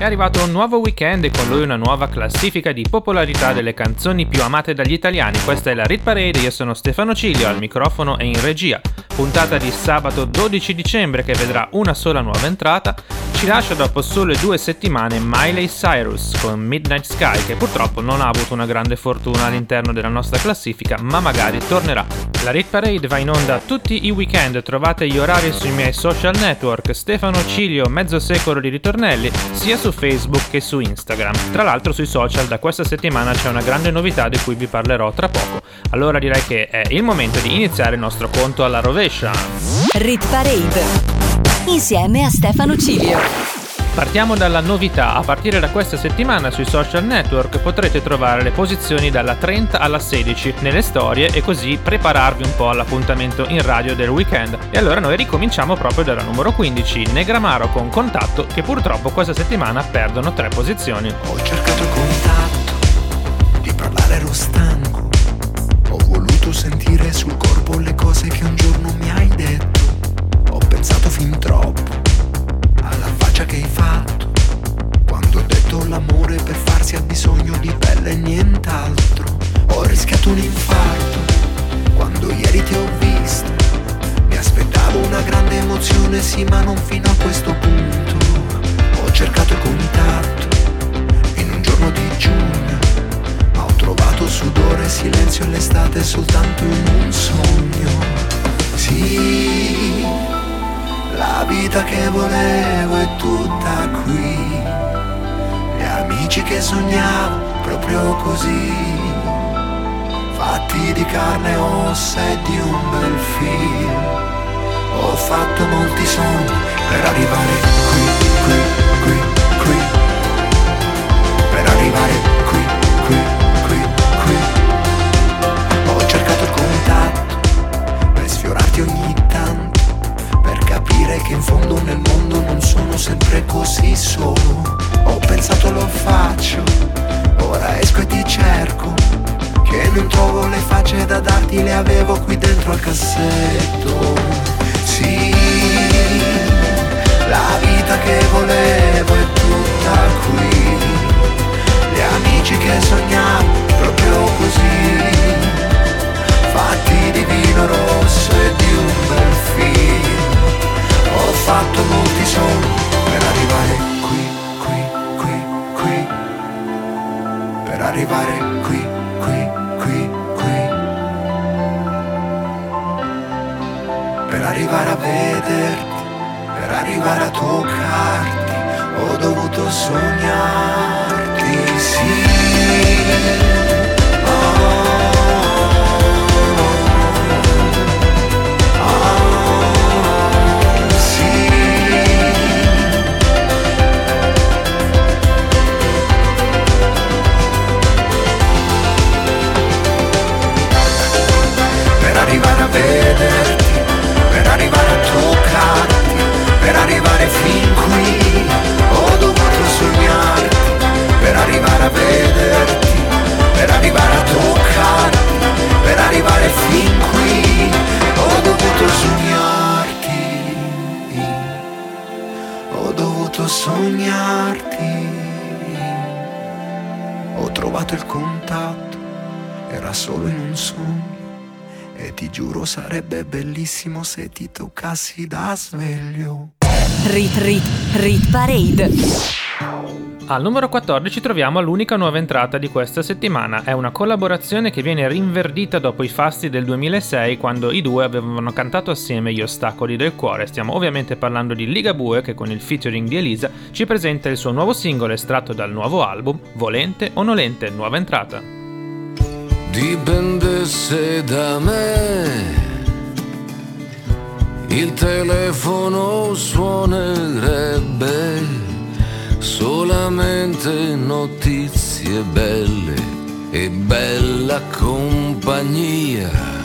È arrivato un nuovo weekend e con lui una nuova classifica di popolarità delle canzoni più amate dagli italiani. Questa è la Rit Parade, io sono Stefano Ciglio al microfono e in regia. Puntata di sabato 12 dicembre che vedrà una sola nuova entrata. Ci lascia dopo sole due settimane Miley Cyrus con Midnight Sky che purtroppo non ha avuto una grande fortuna all'interno della nostra classifica ma magari tornerà. La Rit Parade va in onda tutti i weekend, trovate gli orari sui miei social network Stefano Ciglio mezzo secolo di ritornelli sia su Facebook che su Instagram. Tra l'altro sui social da questa settimana c'è una grande novità di cui vi parlerò tra poco. Allora direi che è il momento di iniziare il nostro conto alla rovescia. Rit Parade. Insieme a Stefano Cilio. Partiamo dalla novità, a partire da questa settimana sui social network potrete trovare le posizioni dalla 30 alla 16 nelle storie e così prepararvi un po' all'appuntamento in radio del weekend. E allora noi ricominciamo proprio dalla numero 15, Negramaro con Contatto che purtroppo questa settimana perdono tre posizioni. Ho cercato contatto, di parlare ero stanco. Ho voluto sentire sul corpo le cose che un giorno mi hai detto. Ho pensato fin troppo alla faccia che proprio così. Fatti di carne e ossa e di un bel film. Ho fatto molti sogni per arrivare qui, qui, qui, qui. Per arrivare qui, qui, qui, qui. Ho cercato il contatto per sfiorarti ogni tanto. Per capire che in fondo nel mondo non sono sempre così solo. Ho pensato lo faccio, ora esco e ti cerco. Che non trovo le facce da darti, le avevo qui dentro al cassetto. Sì, la vita che volevo è tutta qui. Gli amici che sognavo proprio così. Fatti di vino rosso e di un bel film. Ho fatto molti sogni per arrivare arrivare qui, qui, qui, qui. Per arrivare a vederti, per arrivare a toccarti, ho dovuto sognarti, sì. Arrivare fin qui, ho dovuto sognarti, per arrivare a vederti, per arrivare a toccarti, per arrivare fin qui, ho dovuto sognarti, ho dovuto sognarti, ho trovato il contatto, era solo in un sogno. E ti giuro sarebbe bellissimo se ti toccassi da sveglio. Rit Rit Rit Parade. Al numero 14 troviamo l'unica nuova entrata di questa settimana. È una collaborazione che viene rinverdita dopo i fasti del 2006 quando i due avevano cantato assieme Gli ostacoli del cuore. Stiamo ovviamente parlando di Ligabue che con il featuring di Elisa ci presenta il suo nuovo singolo estratto dal nuovo album Volente o Nolente, nuova entrata. dipendesse da me, il telefono suonerebbe solamente notizie belle e bella compagnia.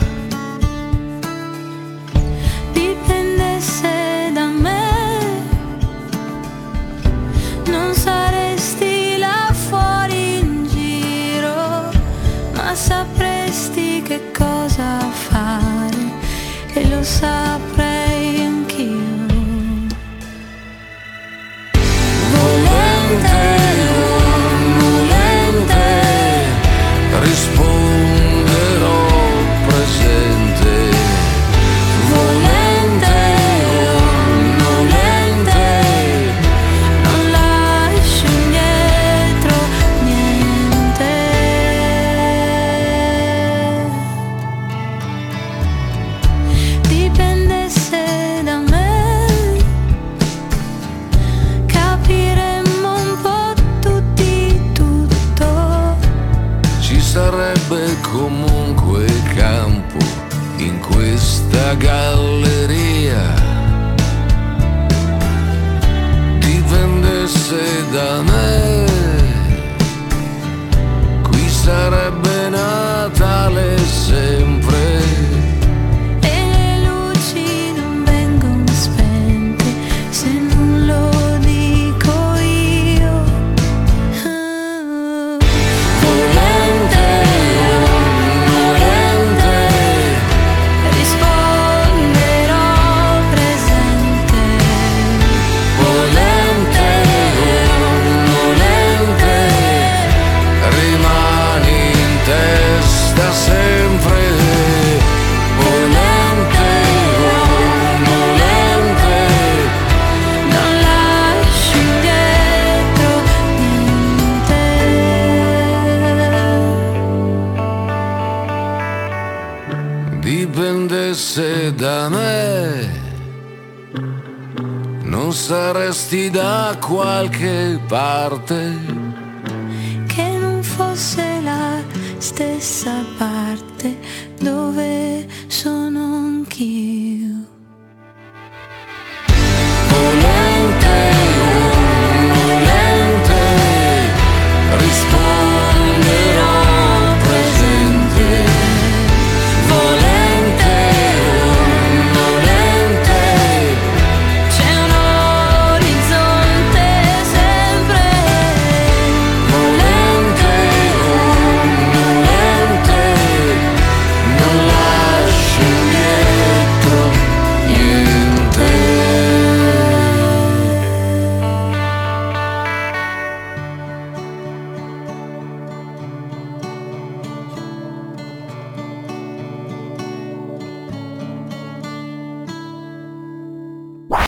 Parte.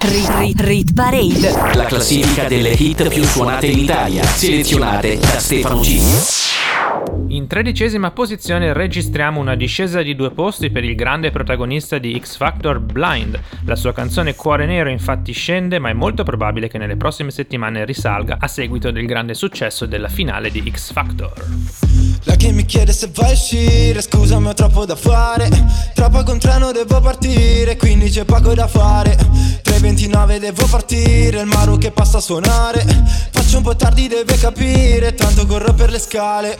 Rit Parade. La classifica delle hit più suonate in Italia, selezionate da Stefano G. In tredicesima posizione registriamo una discesa di due posti per il grande protagonista di X Factor Blind. La sua canzone Cuore Nero infatti scende, ma è molto probabile che nelle prossime settimane risalga a seguito del grande successo della finale di X Factor. La che mi chiede se vai a uscire, scusami ho troppo da fare. Troppo con treno devo partire, quindi c'è poco da fare. 3.29 devo partire, il Maru che passa a suonare. Faccio un po' tardi deve capire, tanto corro per le scale.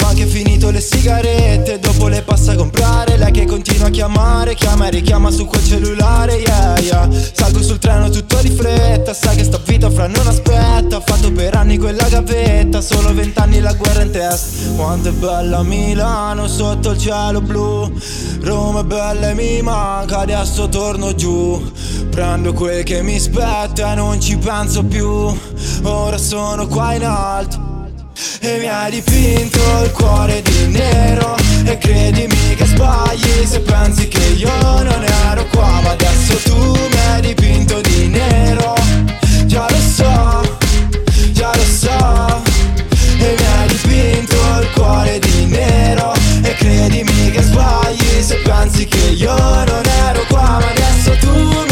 Ma anche finito le sigarette, dopo le passa a comprare. Lei che continua a chiamare, chiama e richiama su quel cellulare, yeah yeah. Salgo sul treno tutto di fretta, sai che sta vita fra non aspetta. Ho fatto per anni quella gavetta, solo vent'anni la guerra in testa Quanto è bella Milano sotto il cielo blu. Roma è bella e mi manca, adesso torno giù. Prendo quel che mi spetta e non ci penso più. Ora sono qua in alto e mi hai dipinto il cuore di nero. E credimi che sbagli se pensi che io non ero qua Ma adesso tu mi hai dipinto di nero. Già lo so, già lo so E mi hai dipinto il cuore di nero. E credimi che sbagli se pensi che io non ero qua Ma adesso tu mi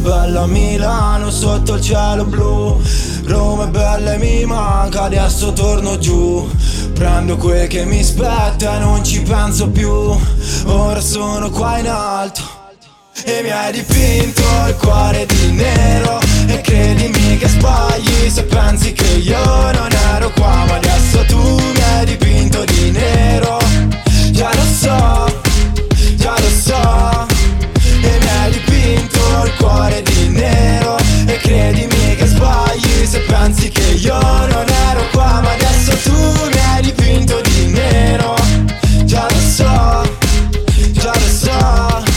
bella Milano sotto il cielo blu. Roma è bella e mi manca, adesso torno giù. Prendo quel che mi spetta e non ci penso più. Ora sono qua in alto. E mi hai dipinto il cuore di nero. E credimi che sbagli se pensi che io non ero qua Ma adesso tu mi hai dipinto di nero. Già lo so, già lo so cuore di nero. E credimi che sbagli se pensi che io non ero qua Ma adesso tu mi hai dipinto di nero. Già lo so, già lo so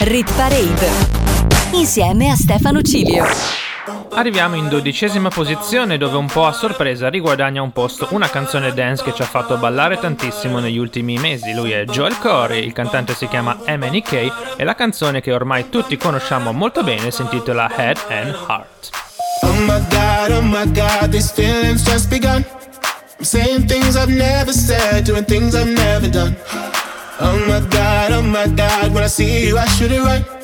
Rit Parade. Insieme a Stefano Cilio. Arriviamo in dodicesima posizione dove un po' a sorpresa riguadagna un posto una canzone dance che ci ha fatto ballare tantissimo negli ultimi mesi. Lui è Joel Corey, il cantante si chiama MNK e la canzone che ormai tutti conosciamo molto bene si intitola Head and Heart. Oh my god, oh my god, these feelings just begun. I'm saying things I've never said, doing things I've never done. Oh my god, oh my god, when I see you, I should it right.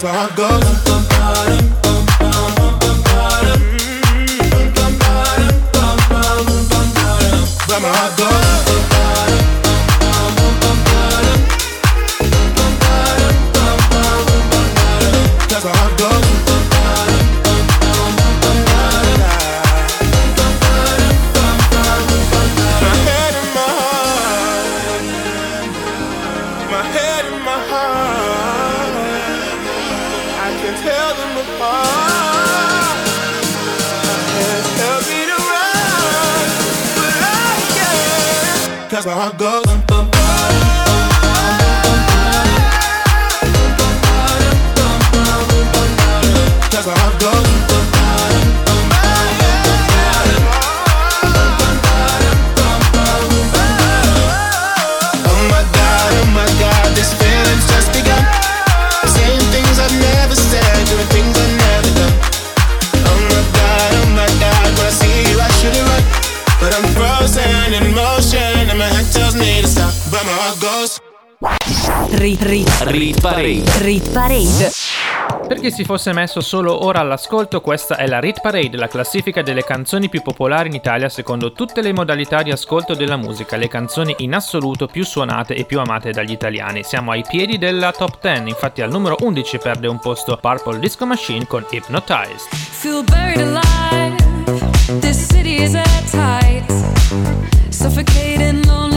that's where I go. Si fosse messo solo ora all'ascolto, questa è la Rit Parade, la classifica delle canzoni più popolari in Italia secondo tutte le modalità di ascolto della musica, le canzoni in assoluto più suonate e più amate dagli italiani. Siamo ai piedi della top 10, infatti al numero 11 perde un posto Purple Disco Machine con Hypnotized. feel buried alive. This city is at tight, suffocating, lonely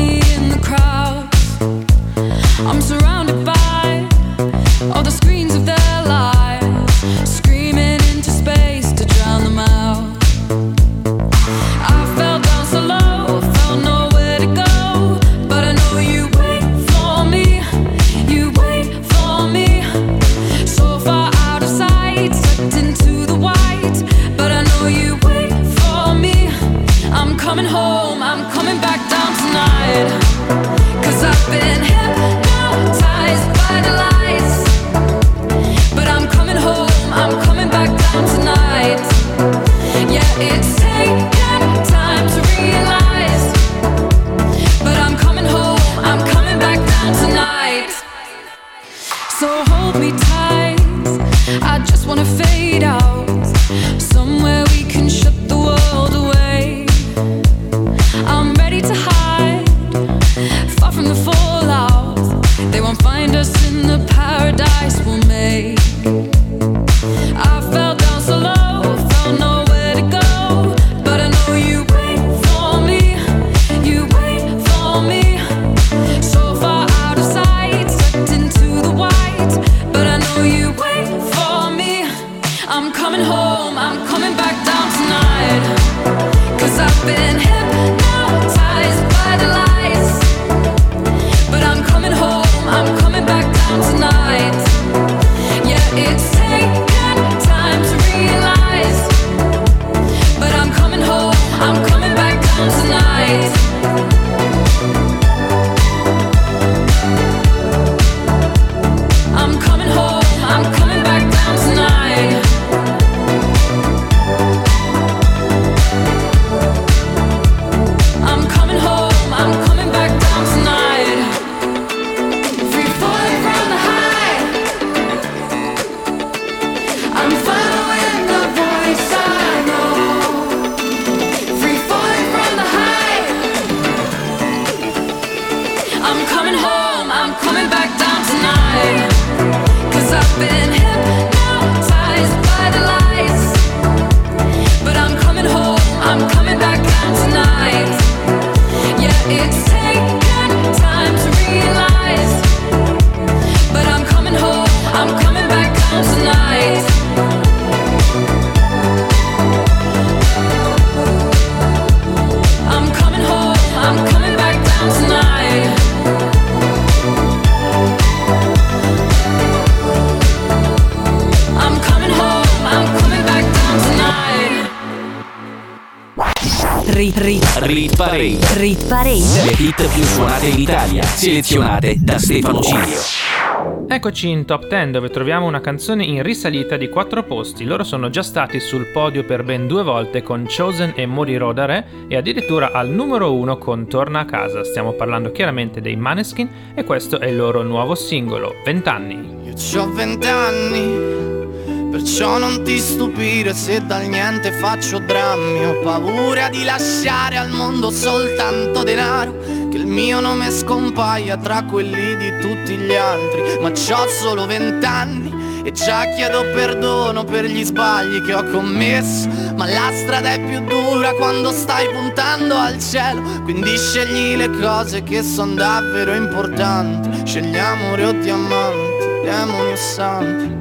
Parade. Le hit più suonate in Italia, selezionate da Stefano Cilio. Eccoci in top 10 dove troviamo una canzone in risalita di 4 posti. Loro sono già stati sul podio per ben due volte con Chosen e Morirò da Re e addirittura al numero 1 con Torna a casa. Stiamo parlando chiaramente dei Maneskin e questo è il loro nuovo singolo, 20 anni. Io ho 20 anni Perciò non ti stupire se dal niente faccio drammi. Ho paura di lasciare al mondo soltanto denaro Che il mio nome scompaia tra quelli di tutti gli altri. Ma c'ho solo vent'anni e già chiedo perdono per gli sbagli che ho commesso. Ma la strada è più dura quando stai puntando al cielo. Quindi scegli le cose che sono davvero importanti. Scegli amore o diamanti, demoni o santi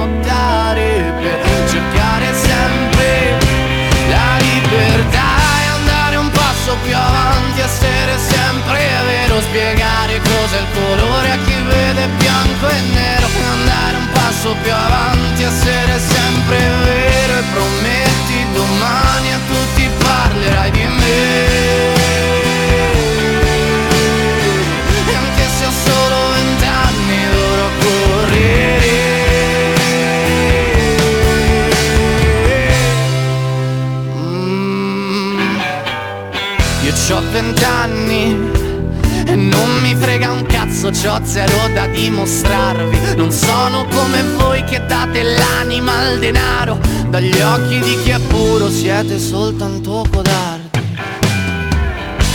più avanti, essere sempre vero, spiegare cos'è il colore a chi vede bianco e nero, andare un passo più avanti, essere sempre vero e prometti domani a tutti parlerai di me. Dimostrarvi. Non sono come voi che date l'anima al denaro. Dagli occhi di chi è puro siete soltanto codardi.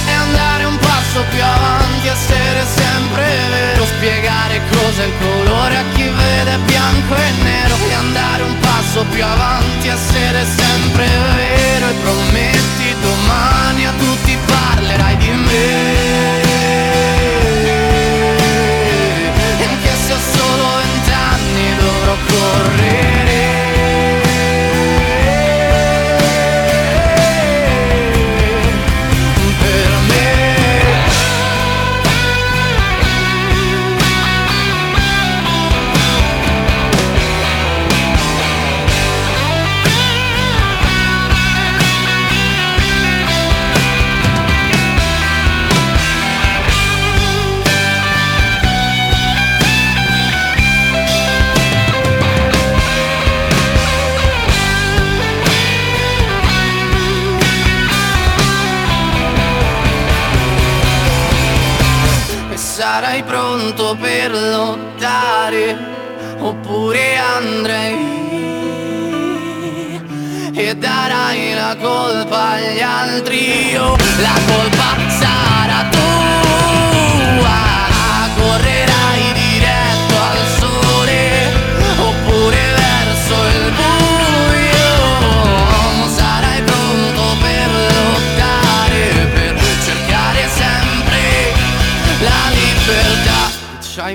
E andare un passo più avanti, essere sempre vero. Spiegare cos'è il colore a chi vede bianco e nero. E andare un passo più avanti, essere sempre vero. E prometti domani a tutti parlerai di me vent'anni pronto per lottare oppure andrei e darai la colpa agli altri. Io la colpa sarà tua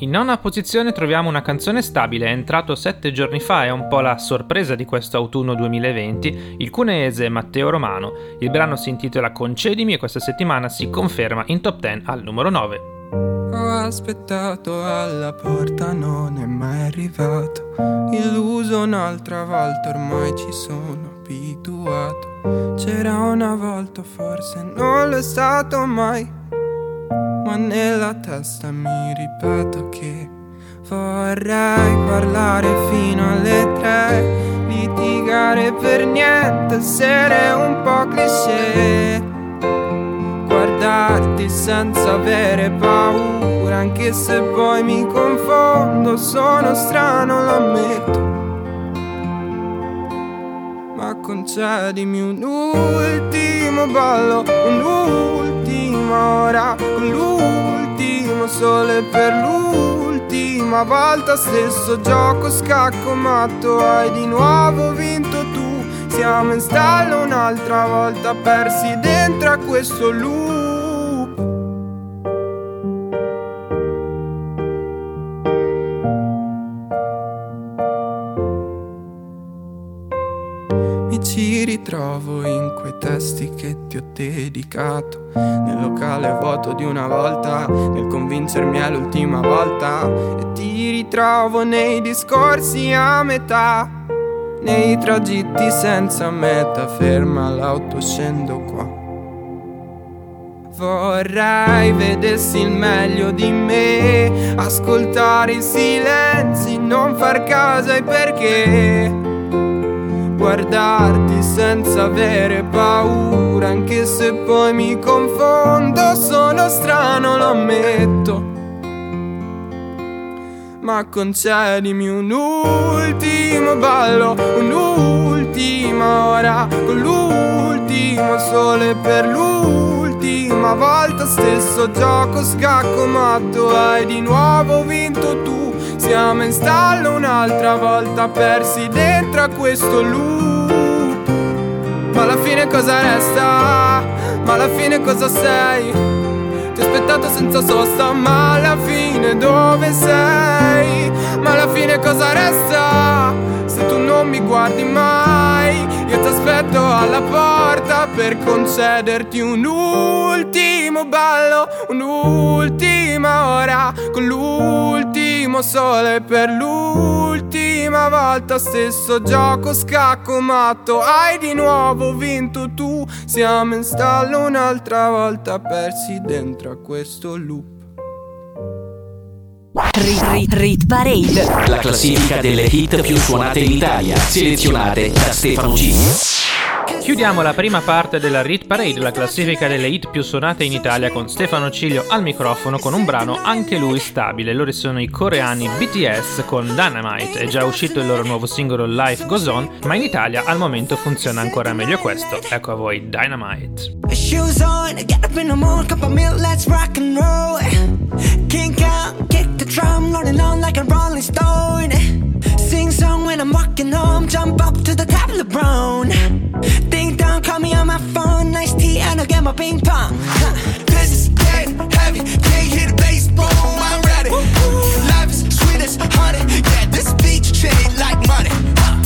In nona posizione troviamo una canzone stabile, è entrato sette giorni fa, è un po' la sorpresa di questo autunno 2020, il cuneese Matteo Romano. Il brano si intitola Concedimi e questa settimana si conferma in top 10 al numero 9. Ho aspettato alla porta, non è mai arrivato. Illuso un'altra volta, ormai ci sono abituato. C'era una volta, forse non l'è stato mai ma nella testa mi ripeto che vorrei parlare fino alle tre, litigare per niente, essere un po' cliché, guardarti senza avere paura, anche se poi mi confondo, sono strano, lo ammetto. Ma concedimi un ultimo ballo, un ultima ora, con l'ultimo sole per l'ultima volta, stesso gioco scacco matto, hai di nuovo vinto tu. Siamo in stallo un'altra volta, persi dentro a questo ci ritrovo in quei testi che ti ho dedicato Locale vuoto di una volta Nel convincermi è l'ultima volta E ti ritrovo nei discorsi a metà Nei tragitti senza meta Ferma l'auto, scendo qua. Vorrei vedessi il meglio di me Ascoltare i silenzi, non far caso ai perché guardarti senza avere paura, anche se poi mi confondo, sono strano, lo ammetto. Ma concedimi un ultimo ballo, un'ultima ora, con l'ultimo sole per l'ultima volta, stesso gioco scacco matto, hai di nuovo vinto tu. Siamo in stallo un'altra volta, persi dentro a questo loop. Ma alla fine cosa resta? Ma alla fine cosa sei? Ti ho aspettato senza sosta, ma alla fine dove sei? Ma alla fine cosa resta? Se tu non mi guardi mai, io ti aspetto alla porta per concederti un ultimo ballo, un'ultima ora con l'ultimo sole per l'ultima volta. Stesso gioco scacco matto, hai di nuovo vinto tu. Siamo in stallo un'altra volta, persi dentro a questo loop. Rit Rit Rit Parade. La classifica delle hit più suonate in Italia, selezionate da Stefano G. Chiudiamo la prima parte della Rit Parade, la classifica delle hit più suonate in Italia con Stefano Ciglio al microfono con un brano anche lui stabile. Loro sono i coreani BTS con Dynamite. È già uscito il loro nuovo singolo Life Goes On, ma in Italia al momento funziona ancora meglio questo. Ecco a voi Dynamite. Shoes on, get up in the morning, cup of milk, let's rock and roll. Kink out, kick the drum, rolling on like a rolling stone. Sing song when I'm walking home, jump up to the top of the. Ding dong, call me on my phone, nice tea, and I'll get my ping pong. Huh. This is dead heavy, can't hit the bass, boom, I'm ready. Life is sweet as honey, yeah, this beat shade like money. Huh.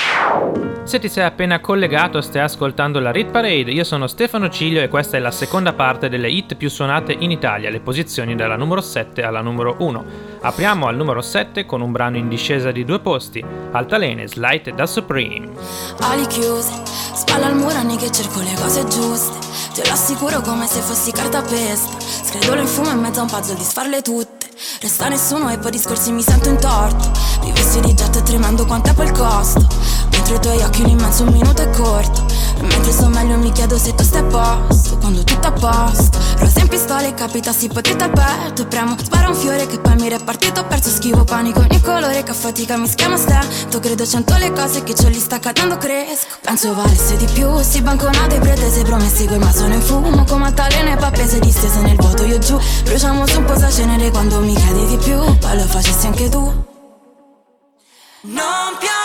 Se ti sei appena collegato stai ascoltando la Rit Parade, io sono Stefano Ciglio e questa è la seconda parte delle hit più suonate in Italia, le posizioni dalla numero 7 alla numero 1. Apriamo al numero 7 con un brano in discesa di due posti, Altalene Slight da Supreme. Ali chiuse, spalla al muro anni che cerco le cose giuste. Te lo assicuro come se fossi cartapesta. Scredolo in fumo in mezzo a un puzzle di sfarle tutte. Resta nessuno e poi discorsi mi sento in torto. Vivessi di jet tremando quanto è quel costo. Mentre i tuoi occhi un immenso minuto è corto. E mentre sto meglio mi chiedo se tu stai a posto. Quando tutto a posto. Rosa in pistola e capita si potete al petto. Premo, spara un fiore che poi mi repartito. Perso schivo panico ogni colore che a fatica mi schiama stento. Credo cento le cose che ce li sta cadendo cresco. Penso valesse di più. Si banconate pretese promessi coi ma sono in fumo. Come altalene pappese distese nel vuoto io giù. Bruciamo su un po' cenere quando mi chiedi di più. Poi lo facessi anche tu. Non piove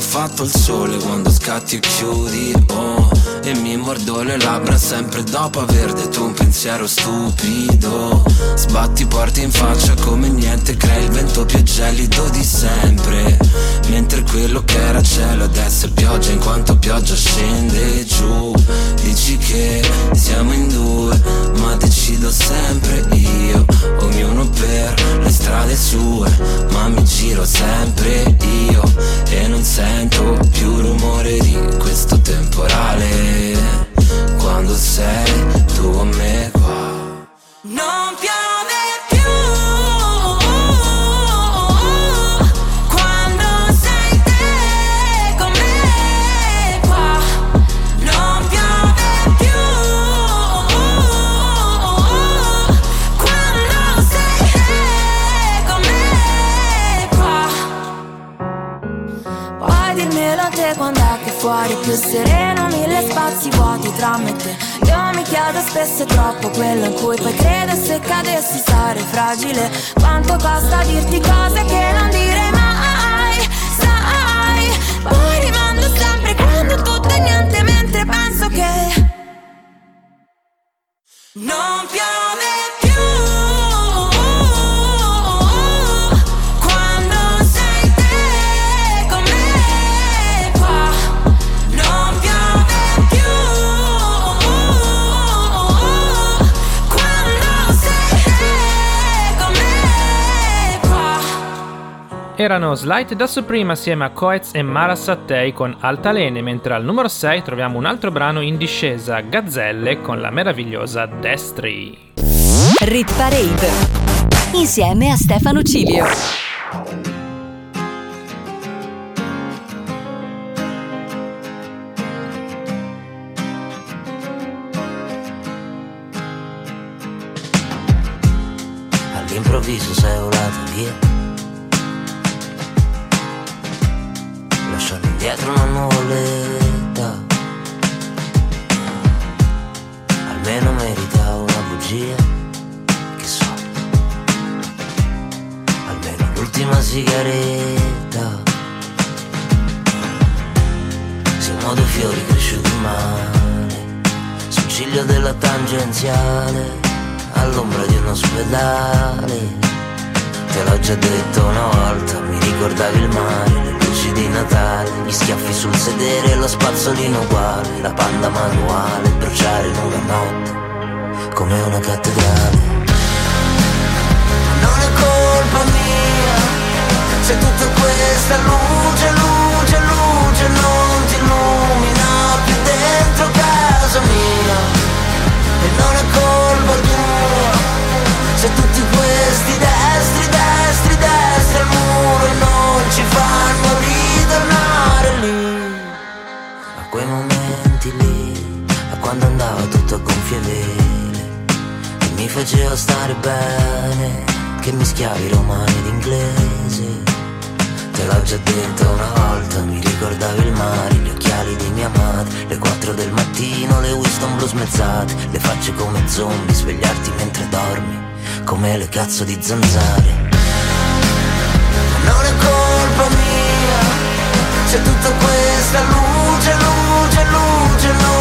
fatto il sole quando scatti e chiudi, oh E mi mordo le labbra sempre dopo aver detto un pensiero stupido. Sbatti porti in faccia come niente, crei il vento più gelido di sempre. Mentre quello che era cielo adesso è pioggia in quanto pioggia scende giù. Dici che siamo in due, ma decido sempre io. Ognuno per le strade sue, ma mi giro sempre io. E non sento più rumore di questo temporale Quando sei tu fragile. Quanto costa dirti cose che non direi Erano Slight da Supreme assieme a Coetz e Mara Sattei con Altalene, mentre al numero 6 troviamo un altro brano in discesa, Gazzelle, con la meravigliosa Destri. Rit Parade. Insieme a Stefano Cilio. All'improvviso sei volata via Indietro una nuvoletta Almeno merita una bugia Che so. Almeno l'ultima sigaretta. Siamo due fiori cresciuti male Sul ciglio della tangenziale all'ombra di un ospedale. Te l'ho già detto una volta, mi ricordavi il mare, luci di Natale, gli schiaffi sul sedere, lo spazzolino uguale, la panda manuale, bruciare in una notte, come una cattedrale. Non è colpa mia, se tutta questa luce, luce, luce non quando andava tutto a gonfie vele E mi faceva stare bene Che mischiavi romani ed inglese Te l'ho già detto una volta Mi ricordavi il mare, gli occhiali di mia madre Le 4 del mattino, le Winston blu smezzate Le facce come zombie, svegliarti mentre dormi Come le cazzo di zanzare. Non è colpa mia Se tutta questa luce, luce, luce Non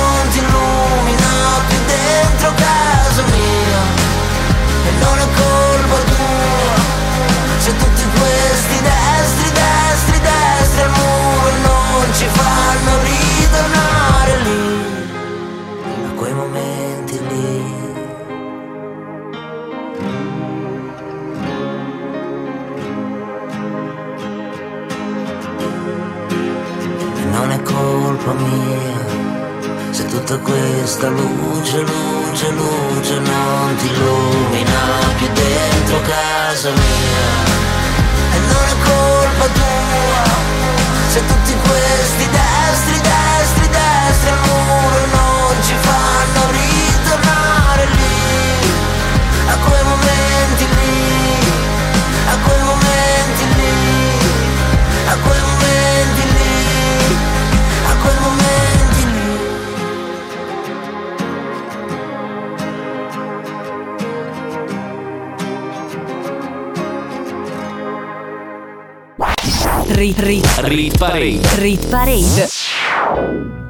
Rit, Parade. rit parade.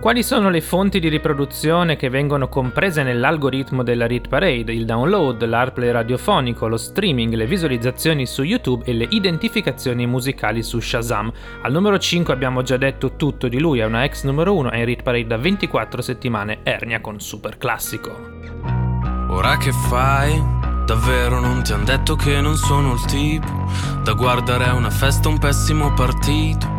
Quali sono le fonti di riproduzione che vengono comprese nell'algoritmo della Rit Parade? Il download, l'AirPlay radiofonico, lo streaming, le visualizzazioni su YouTube e le identificazioni musicali su Shazam. Al numero 5 abbiamo già detto tutto di lui, è una ex numero 1 è in Rit Parade da 24 settimane, Ernia con super classico. Ora che fai? Davvero non ti han detto che non sono il tipo da guardare a una festa un pessimo partito.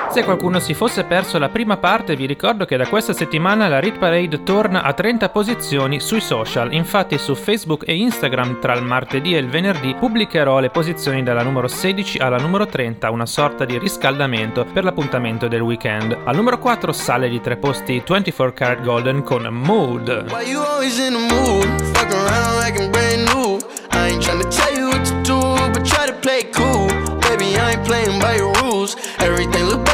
Se qualcuno si fosse perso la prima parte, vi ricordo che da questa settimana la Rit Parade torna a 30 posizioni sui social. Infatti su Facebook e Instagram tra il martedì e il venerdì pubblicherò le posizioni dalla numero 16 alla numero 30, una sorta di riscaldamento per l'appuntamento del weekend. Al numero 4 sale di tre posti 24 Karat Golden con Mood. Everything look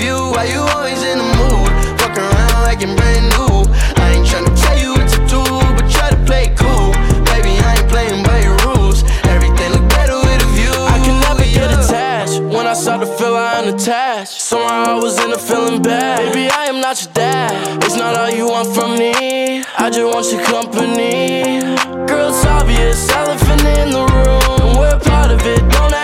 better with a view. Why you always in the mood? Fuck around like I'm brand new. I ain't tryna tell you what to do, but try to play it cool. Baby, I ain't playing by your rules. Everything look better with a view. I can never get attached. When I start to feel I'm unattached. Somehow I was in a feeling bad. Baby, I am not your dad. It's not all you want from me. I just want your company. Girl, it's obvious, elephant in the room. And we're part of it, don't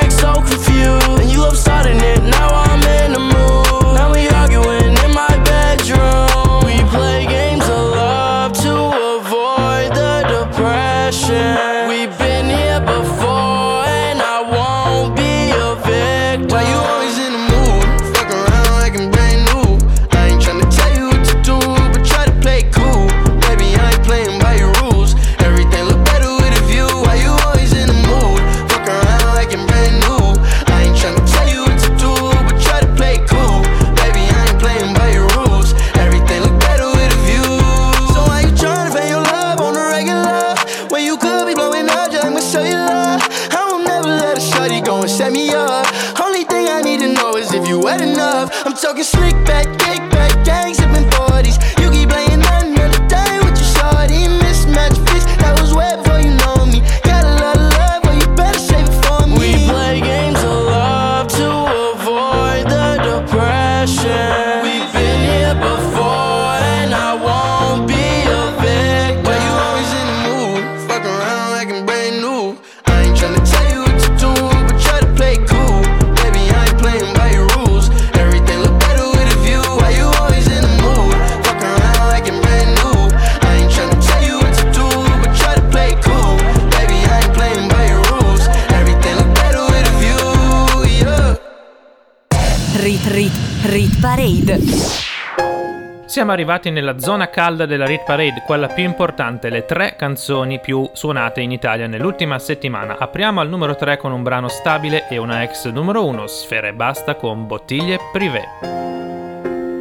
Siamo arrivati nella zona calda della Rit Parade, quella più importante, le tre canzoni più suonate in Italia nell'ultima settimana. Apriamo al numero 3 con un brano stabile e una ex numero 1, Sfera e Basta con Bottiglie Privé.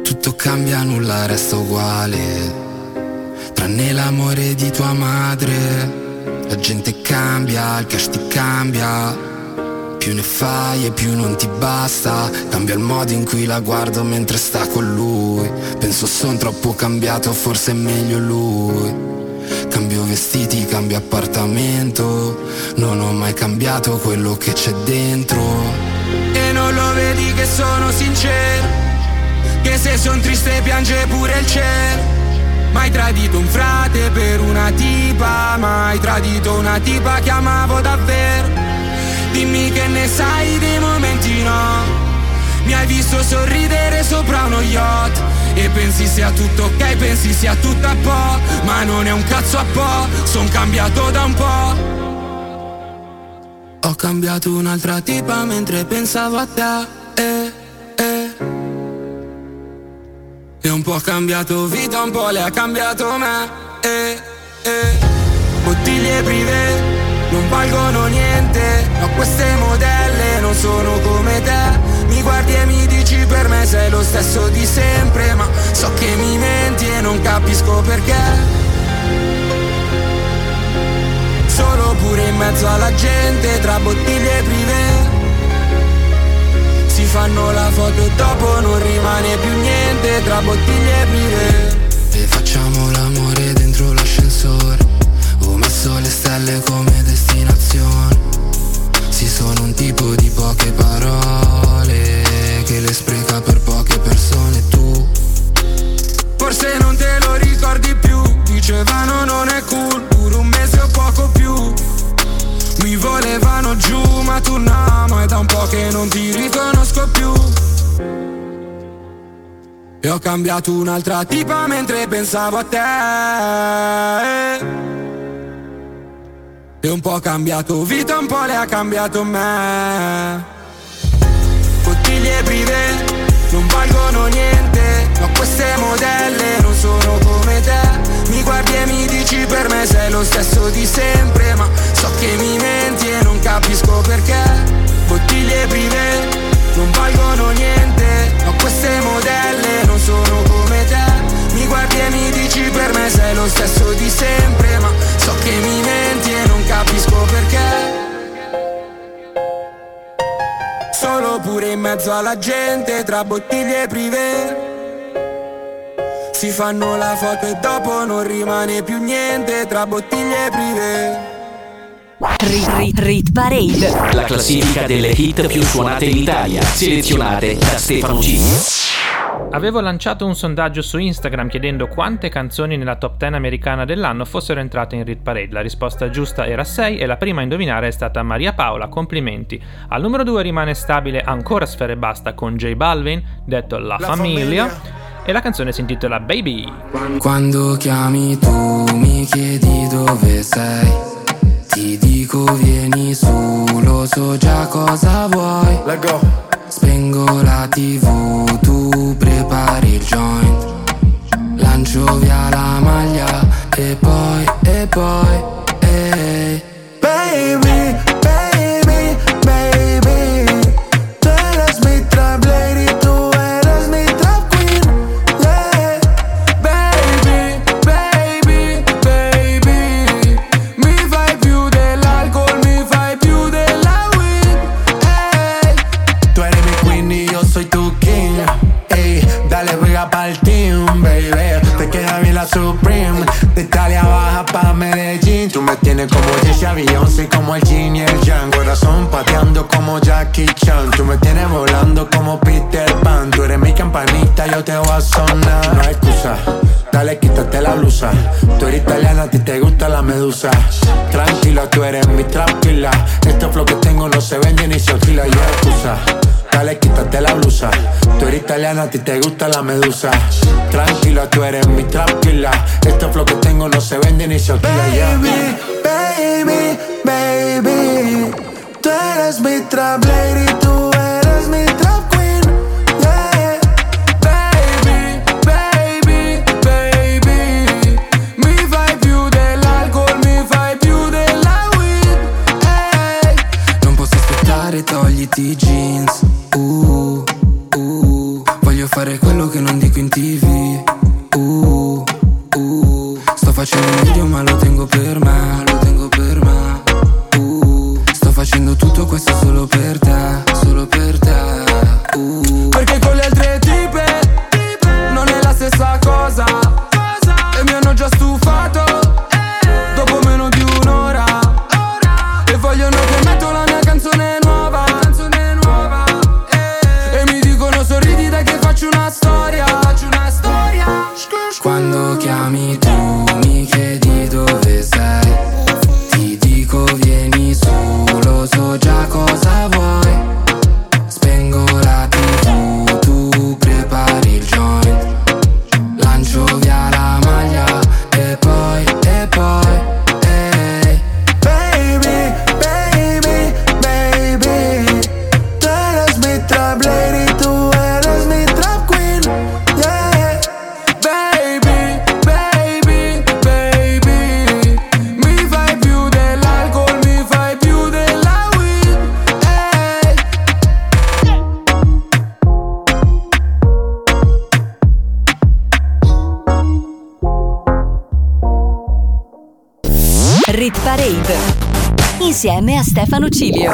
Tutto cambia, nulla resta uguale. Tranne l'amore di tua madre. La gente cambia, il cash ti cambia. Più ne fai e più non ti basta. Cambia il modo in cui la guardo mentre sta con lui. Penso son troppo cambiato, forse è meglio lui. Cambio vestiti, cambio appartamento. Non ho mai cambiato quello che c'è dentro. E non lo vedi che sono sincero Che se son triste piange pure il cielo Mai tradito un frate per una tipa Mai tradito una tipa che amavo davvero Dimmi che ne sai dei momenti no Mi hai visto sorridere sopra uno yacht E pensi sia tutto ok, pensi sia tutto a po' Ma non è un cazzo a po', son cambiato da un po' Ho cambiato un'altra tipa mentre pensavo a te. Eh, eh. E un po' ha cambiato vita, un po' le ha cambiato me. Eh, eh. Bottiglie privé non valgono niente, ma queste modelle non sono come te. Mi guardi e mi dici per me sei lo stesso di sempre, ma so che mi menti e non capisco perché. Solo pure in mezzo alla gente tra bottiglie privé Si fanno la foto e dopo non rimane più niente tra bottiglie privé Messo le stelle come destinazione. Sì, sono un tipo di poche parole che le spreca per poche persone. Tu Forse non te lo ricordi più Dicevano non è cool Pure un mese o poco più Mi volevano giù ma tu no Ma è da un po' che non ti riconosco più E ho cambiato un'altra tipa mentre pensavo a te E un po' cambiato vita, un po' le ha cambiato me. Bottiglie privé non valgono niente. No queste modelle non sono come te. Mi guardi e mi dici per me sei lo stesso di sempre. Ma so che mi menti e non capisco perché. Bottiglie prive non valgono niente. No queste modelle non sono come te. Mi guardi e mi dici per me sei lo stesso di sempre. Ma so che mi menti e non capisco perché. Solo pure in mezzo alla gente tra bottiglie prive Si fanno la foto e dopo non rimane più niente tra bottiglie prive Rit, rit, rit Parade. La classifica delle hit più suonate in Italia, selezionate da Stefano G. Avevo lanciato un sondaggio su Instagram chiedendo quante canzoni nella top 10 americana dell'anno fossero entrate in Rit Parade. La risposta giusta era 6 e la prima a indovinare è stata Maria Paola, complimenti. Al numero 2 rimane stabile ancora Sfere e Basta con J Balvin, detto La, La Famiglia, Famiglia. e la canzone si intitola Baby. Quando chiami tu mi chiedi dove sei Ti dico vieni su, lo so già cosa vuoi Spengo la tv, tu prepari il joint. Lancio via la maglia e poi, e poi, Supreme. De Italia baja pa' Medellín. Tú me tienes como Jesse Beyoncé, como el Jin y el Yang. Corazón pateando como Jackie Chan. Tú me tienes volando como Peter Pan. Tú eres mi campanita, yo te voy a sonar. No hay excusa. Dale, quítate la blusa. Tú eres italiana, a ti te gusta la medusa. Tranquila, tú eres mi killer. Este flow que tengo no se vende ni se alquila, yo excusa. Dale, quítate la blusa. Tú eres italiana, a ti te gusta la medusa. Tranquila, tú eres mi killer. Este flow que tengo no se vende ni se alquila, ya. Baby, baby, baby Tú eres mi trap lady, tú eres mi trap queen yeah. Baby, baby, baby Mi fai più dell'alcol, mi fai più della weed hey. Non posso aspettare, togliti i Stefano Cilio.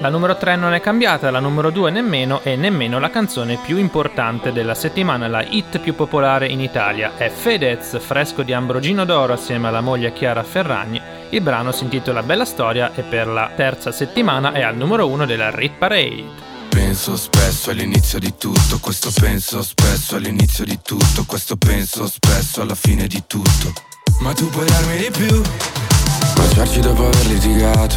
La numero 3 non è cambiata, la numero 2 nemmeno e nemmeno la canzone più importante della settimana, la hit più popolare in Italia. È Fedez, fresco di Ambrogino d'Oro assieme alla moglie Chiara Ferragni. Il brano si intitola Bella Storia e per la terza settimana è al numero 1 della Rit Parade. Penso spesso all'inizio di tutto, questo penso spesso all'inizio di tutto, questo penso spesso alla fine di tutto. Ma tu puoi darmi di più. Baciarci dopo aver litigato,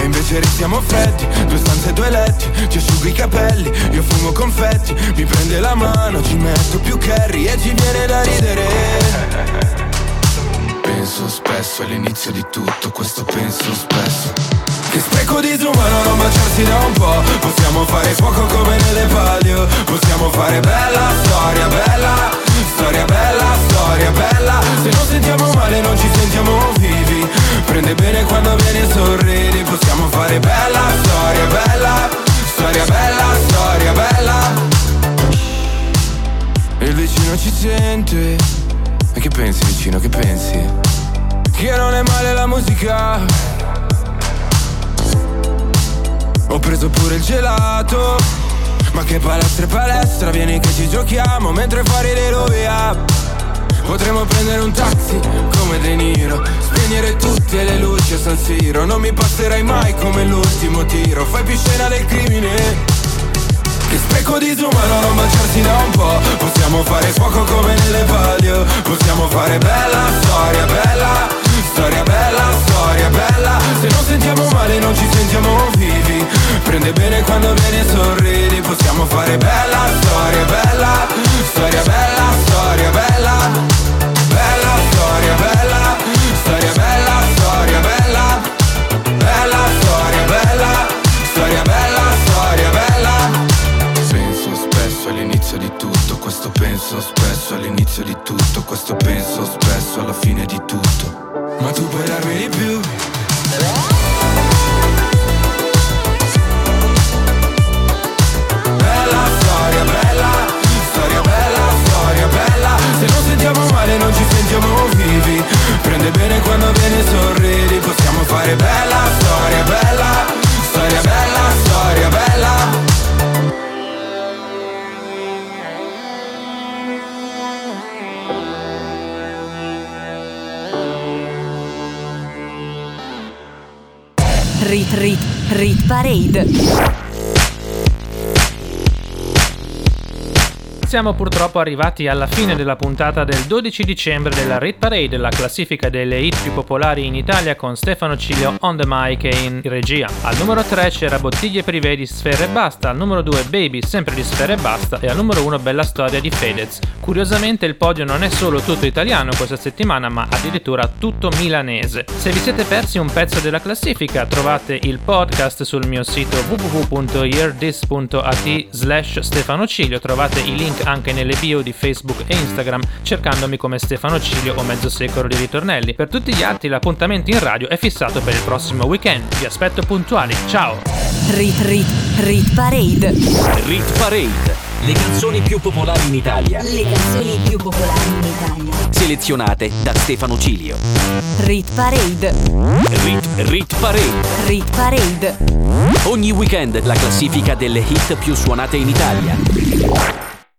e invece restiamo freddi, due stanze e due letti Ci asciugo i capelli, io fumo confetti Mi prende la mano, ci metto più curry E ci viene da ridere Penso spesso all'inizio di tutto, questo penso spesso. Che spreco disumano non baciarsi da un po' Possiamo fare fuoco come nelle palio. Possiamo fare bella storia, bella Storia bella, storia bella. Se non sentiamo male non ci sentiamo vivi. Prende bene quando vieni e sorridi. Possiamo fare bella storia, bella Storia bella, storia bella. E il vicino ci sente. E che pensi vicino, che pensi? Che non è male la musica. Ho preso pure il gelato. Ma che palestra e palestra Vieni che ci giochiamo Mentre fuori le via Potremmo prendere un taxi come De Niro Spegnere tutte le luci a San Siro. Non mi passerai mai come l'ultimo tiro. Fai più scena del crimine. Che spreco disumano non baciarsi da un po' Possiamo fare fuoco come nelle palio. Possiamo fare bella storia, bella Storia bella, storia bella. Se non sentiamo male non ci sentiamo vivi. Prende bene quando vieni e sorridi. Possiamo fare bella storia bella. Storia bella, storia bella. Bella storia bella. Storia bella, storia bella. Bella storia bella. Storia bella, storia bella. Penso spesso all'inizio di tutto Questo penso spesso all'inizio di tutto Questo penso spesso alla fine di tutto ma tu puoi darmi di più Parade Siamo purtroppo arrivati alla fine della puntata del 12 dicembre della Rit Parade, la classifica delle hit più popolari in Italia con Stefano Cilio on the mic e in regia. Al numero 3 c'era Bottiglie Privé di Sfere e Basta, al numero 2 Baby sempre di Sfere e Basta e al numero 1 Bella Storia di Fedez. Curiosamente il podio non è solo tutto italiano questa settimana ma addirittura tutto milanese. Se vi siete persi un pezzo della classifica trovate il podcast sul mio sito www.eardis.at slash Stefano Cilio, trovate i link anche nelle bio di Facebook e Instagram cercandomi come Stefano Cilio o Mezzo Secolo di Ritornelli. Per tutti gli altri l'appuntamento in radio è fissato per il prossimo weekend. Vi aspetto puntuali, ciao! Rit Rit Rit Parade Rit Parade. Le canzoni più popolari in Italia. Le canzoni più popolari in Italia Selezionate da Stefano Cilio. Rit Parade Rit, Rit Parade. Rit Parade Ogni weekend la classifica delle hit più suonate in Italia.